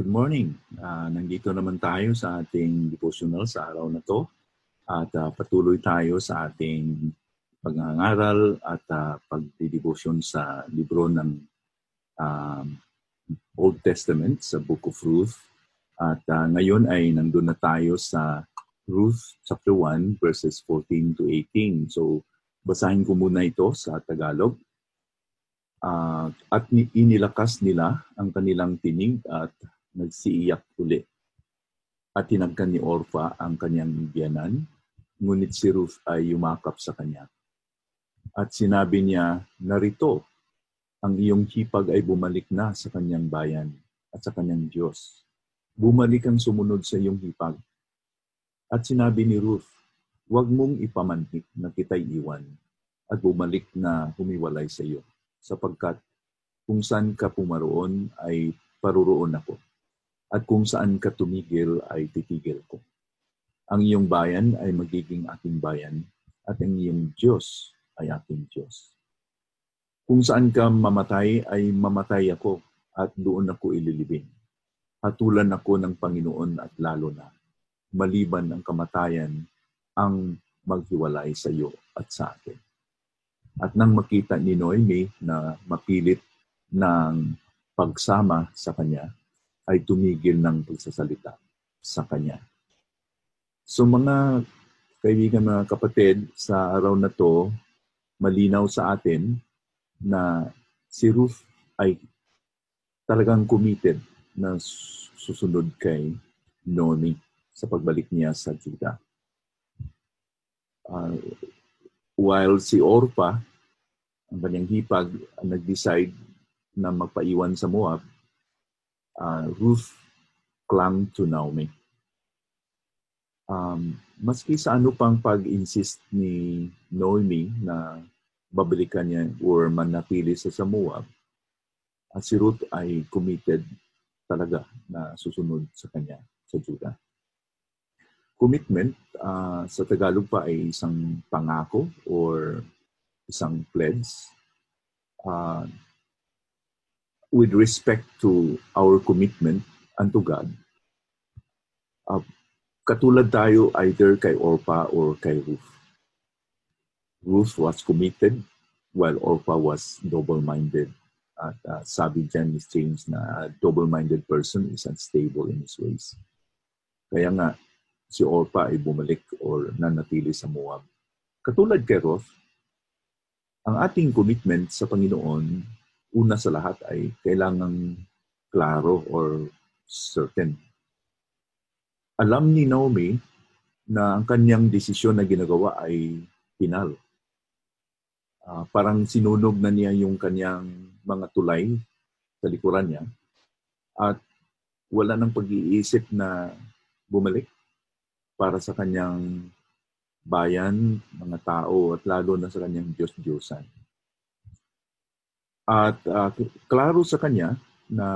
morning. Uh, nandito naman tayo sa ating devotional sa araw na to at uh, patuloy tayo sa ating pag-aaral at uh, pagdidebosyon sa libro ng um, Old Testament sa Book of Ruth. At uh, ngayon ay nandun na tayo sa Ruth chapter 1 verses 14 to 18. So basahin ko muna ito sa Tagalog. Uh, at inilakas nila ang kanilang tinig at nagsiiyak uli. At tinagkan ni Orfa ang kanyang biyanan, ngunit si Ruth ay yumakap sa kanya. At sinabi niya, narito, ang iyong hipag ay bumalik na sa kanyang bayan at sa kanyang Diyos. Bumalik ang sumunod sa iyong hipag. At sinabi ni Ruth, huwag mong ipamanhik na kita'y iwan at bumalik na humiwalay sa iyo sapagkat kung saan ka pumaroon ay paruroon ako. At kung saan ka tumigil ay titigil ko. Ang iyong bayan ay magiging aking bayan at ang iyong Diyos ay aking Diyos. Kung saan ka mamatay ay mamatay ako at doon ako ililibing. Hatulan ako ng Panginoon at lalo na, maliban ang kamatayan, ang maghiwalay sa iyo at sa akin. At nang makita ni Noemi na mapilit ng pagsama sa kanya, ay tumigil ng pagsasalita sa kanya. So mga kaibigan, mga kapatid, sa araw na to, malinaw sa atin na si Ruth ay talagang committed na susunod kay Noemi sa pagbalik niya sa Judah. Uh, while si Orpa, ang kanyang hipag, nag-decide na magpaiwan sa Moab, Ruth clung to Naomi. Um, maski sa ano pang pag-insist ni Naomi na babalikan niya or manatili sa Moab, uh, si Ruth ay committed talaga na susunod sa kanya sa Judah commitment uh, sa Tagalog pa ay isang pangako or isang pledge uh, with respect to our commitment unto God. Uh, katulad tayo either kay Orpa or kay Ruth. Ruth was committed while Orpa was double-minded. At uh, sabi dyan ni James na double-minded person is unstable in his ways. Kaya nga, si Orpa ay bumalik or nanatili sa Moab. Katulad kay Ruth, ang ating commitment sa Panginoon, una sa lahat ay kailangang klaro or certain. Alam ni Naomi na ang kanyang desisyon na ginagawa ay pinal. Uh, parang sinunog na niya yung kanyang mga tulay sa likuran niya at wala nang pag-iisip na bumalik para sa kanyang bayan, mga tao, at lalo na sa kanyang Diyos-Diyosan. At uh, klaro sa kanya na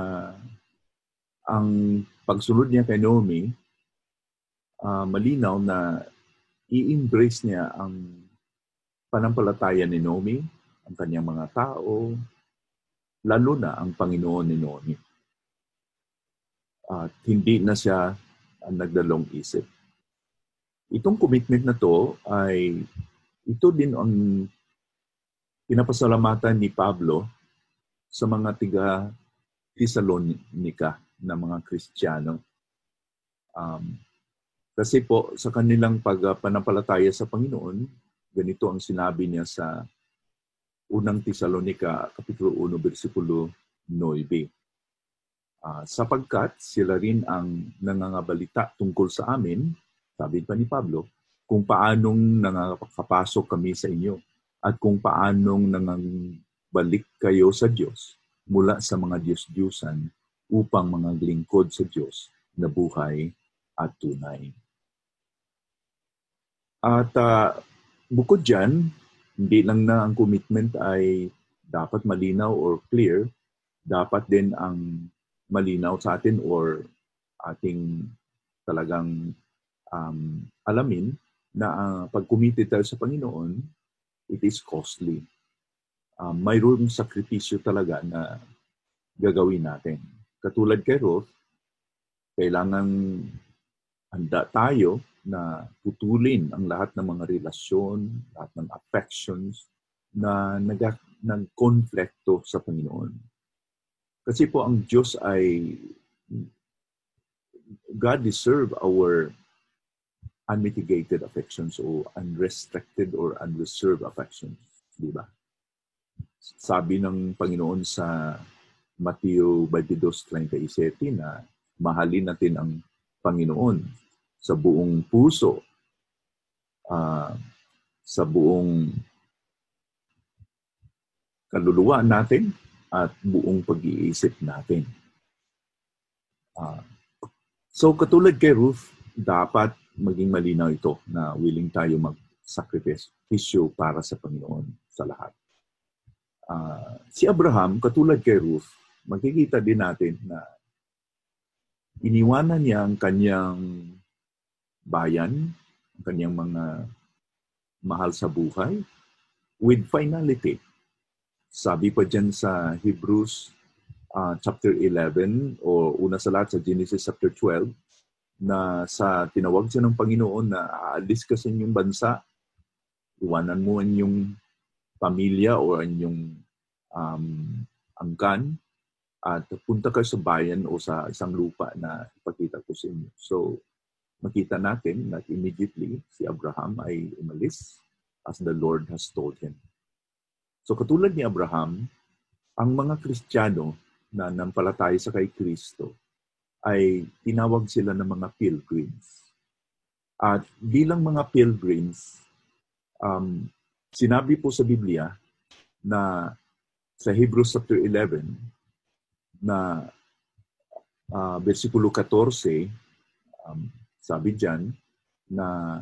ang pagsunod niya kay Naomi, uh, malinaw na i-embrace niya ang panampalataya ni Naomi, ang kanyang mga tao, lalo na ang Panginoon ni Naomi. At hindi na siya ang nagdalong isip Itong commitment na to ay ito din ang pinapasalamatan ni Pablo sa mga tiga Thessalonica na mga Kristiyano. Um, kasi po sa kanilang pagpanampalataya sa Panginoon, ganito ang sinabi niya sa unang Thessalonica, Kapitulo 1, versikulo 9. Uh, sapagkat sila rin ang nangangabalita tungkol sa amin sabi pa ni Pablo, kung paanong nakakapasok kami sa inyo at kung paanong nangangbalik kayo sa Diyos mula sa mga Diyos-Diyusan upang mga lingkod sa Diyos na buhay at tunay. At uh, bukod dyan, hindi lang na ang commitment ay dapat malinaw or clear, dapat din ang malinaw sa atin or ating talagang um, alamin na uh, pag committed tayo sa Panginoon, it is costly. Um, mayroong sakripisyo talaga na gagawin natin. Katulad kay Ruth, kailangan handa tayo na putulin ang lahat ng mga relasyon, lahat ng affections na nag nagkonflikto sa Panginoon. Kasi po ang Diyos ay God deserve our unmitigated affections o unrestricted or unreserved affections, di ba? Sabi ng Panginoon sa Mateo 22:37 na mahalin natin ang Panginoon sa buong puso, uh, sa buong kaluluwa natin at buong pag-iisip natin. Uh, so katulad kay Ruth, dapat maging malinaw ito na willing tayo mag-sakripisyo para sa Panginoon sa lahat. Uh, si Abraham, katulad kay Ruth, makikita din natin na iniwanan niya ang kanyang bayan, ang kanyang mga mahal sa buhay, with finality. Sabi pa dyan sa Hebrews uh, chapter 11 o una sa lahat sa Genesis chapter 12 na sa tinawag siya ng Panginoon na aalis ka sa inyong bansa, iwanan mo ang inyong pamilya o inyong um, angkan at punta ka sa bayan o sa isang lupa na ipakita ko sa inyo. So, makita natin that immediately si Abraham ay umalis as the Lord has told him. So katulad ni Abraham, ang mga Kristiyano na nampalataya sa kay Kristo ay tinawag sila ng mga pilgrims. At bilang mga pilgrims, um, sinabi po sa Biblia na sa Hebrews chapter 11 na uh, versikulo 14, um, sabi diyan na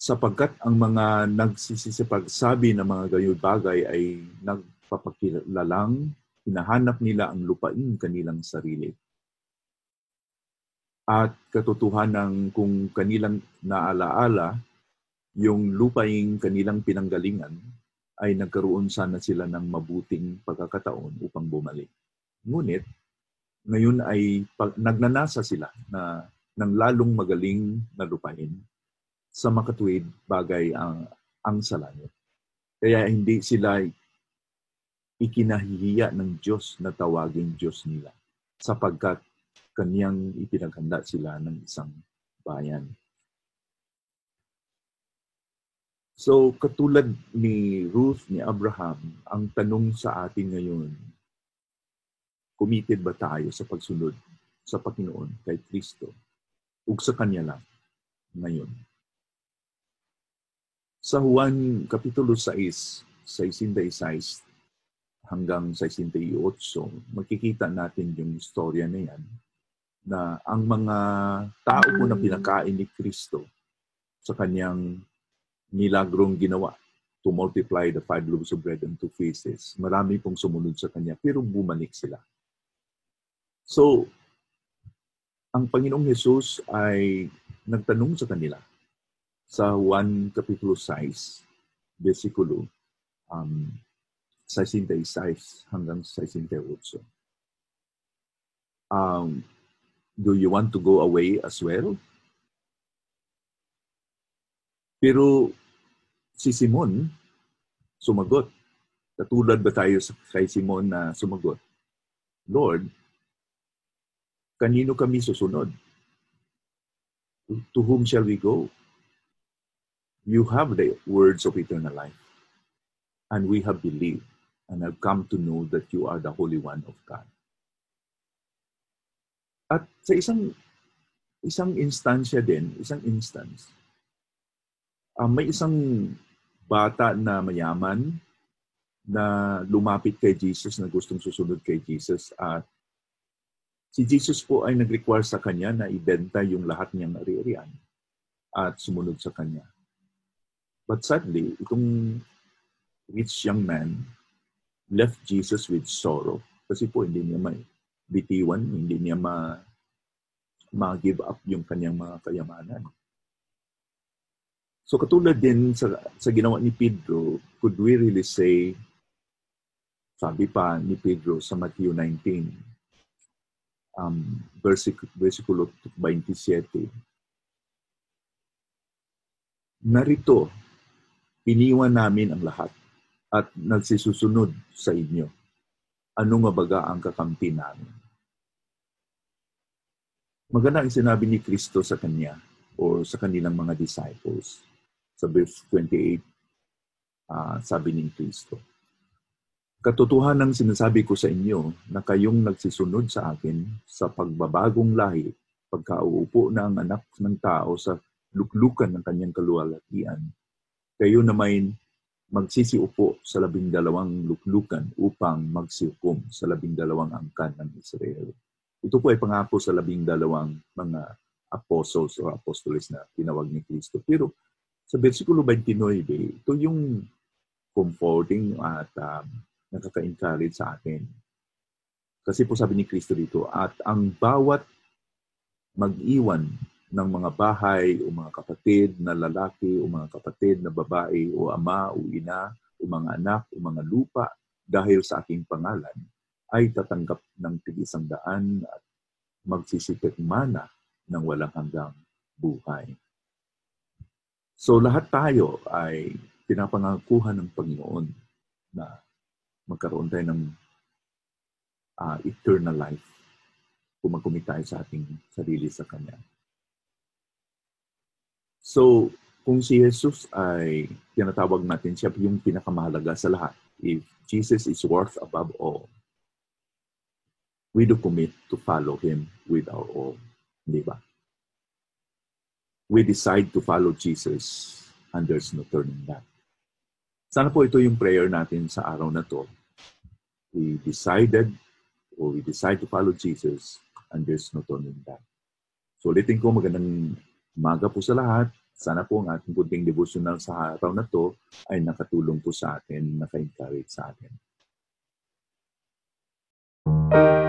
sapagkat ang mga nagsisipagsabi ng mga gayon bagay ay nagpapakilalang hinahanap nila ang lupain kanilang sarili. At katotohanan kung kanilang naalaala, yung lupaing kanilang pinanggalingan ay nagkaroon sana sila ng mabuting pagkakataon upang bumalik. Ngunit ngayon ay pag, nagnanasa sila na ng lalong magaling na lupain sa makatuwid bagay ang, ang sa. Kaya hindi sila ikinahihiya ng Diyos na tawagin Diyos nila sapagkat kaniyang ipinaghanda sila ng isang bayan. So, katulad ni Ruth, ni Abraham, ang tanong sa atin ngayon, committed ba tayo sa pagsunod sa Panginoon kay Kristo ug sa Kanya lang ngayon. Sa Juan Kapitulo 6, 66 hanggang 68, makikita natin yung istorya na yan na ang mga tao po na pinakain ni Kristo sa kanyang nilagrong ginawa to multiply the five loaves of bread and two fishes. Marami pong sumunod sa kanya, pero bumalik sila. So, ang Panginoong Jesus ay nagtanong sa kanila sa 1 Kapitulo 6, versikulo um, 66 hanggang 68. Um, do you want to go away as well? Pero si Simon sumagot. Katulad ba tayo kay Simon na sumagot? Lord, kanino kami susunod? To whom shall we go? You have the words of eternal life. And we have believed and have come to know that you are the Holy One of God. At sa isang isang instansya din, isang instance, uh, may isang bata na mayaman na lumapit kay Jesus na gustong susunod kay Jesus at Si Jesus po ay nag-require sa kanya na ibenta yung lahat niyang ari-arian at sumunod sa kanya. But sadly, itong rich young man left Jesus with sorrow kasi po hindi niya may bitiwan, hindi niya ma ma-give up yung kanyang mga kayamanan. So katulad din sa, sa ginawa ni Pedro, could we really say, sabi pa ni Pedro sa Matthew 19, um, versikulo 27. Narito, iniwan namin ang lahat at nagsisusunod sa inyo. Ano nga baga ang kakampi namin? Maganda ang sinabi ni Kristo sa kanya o sa kanilang mga disciples. Sa verse 28, uh, sabi ni Kristo, Katotohanan sinasabi ko sa inyo na kayong nagsisunod sa akin sa pagbabagong lahi pagkauupo na ang anak ng tao sa luklukan ng kanyang kaluwalhatian, kayo na may magsisiupo sa labing dalawang luklukan upang magsiukom sa labing dalawang angkan ng Israel. Ito po ay pangako sa labing dalawang mga apostles o apostoles na tinawag ni Kristo. Pero sa versikulo 29, ito yung comforting at um, nakaka-encourage sa atin. Kasi po sabi ni Kristo dito, at ang bawat mag-iwan ng mga bahay o mga kapatid na lalaki o mga kapatid na babae o ama o ina o mga anak o mga lupa dahil sa aking pangalan ay tatanggap ng tig-isang daan at magsisipit mana ng walang hanggang buhay. So lahat tayo ay pinapangakuhan ng Panginoon na magkaroon tayo ng uh, eternal life kung magkumit tayo sa ating sarili sa Kanya. So, kung si Jesus ay tinatawag natin siya yung pinakamahalaga sa lahat, if Jesus is worth above all, we do commit to follow Him with our all. Di ba? We decide to follow Jesus and there's no turning back. Sana po ito yung prayer natin sa araw na to we decided or we decide to follow Jesus and there's no turning back. So ulitin ko, magandang umaga po sa lahat. Sana po ang ating kunting devotional sa araw na to ay nakatulong po sa atin, naka-encourage sa atin. Thank you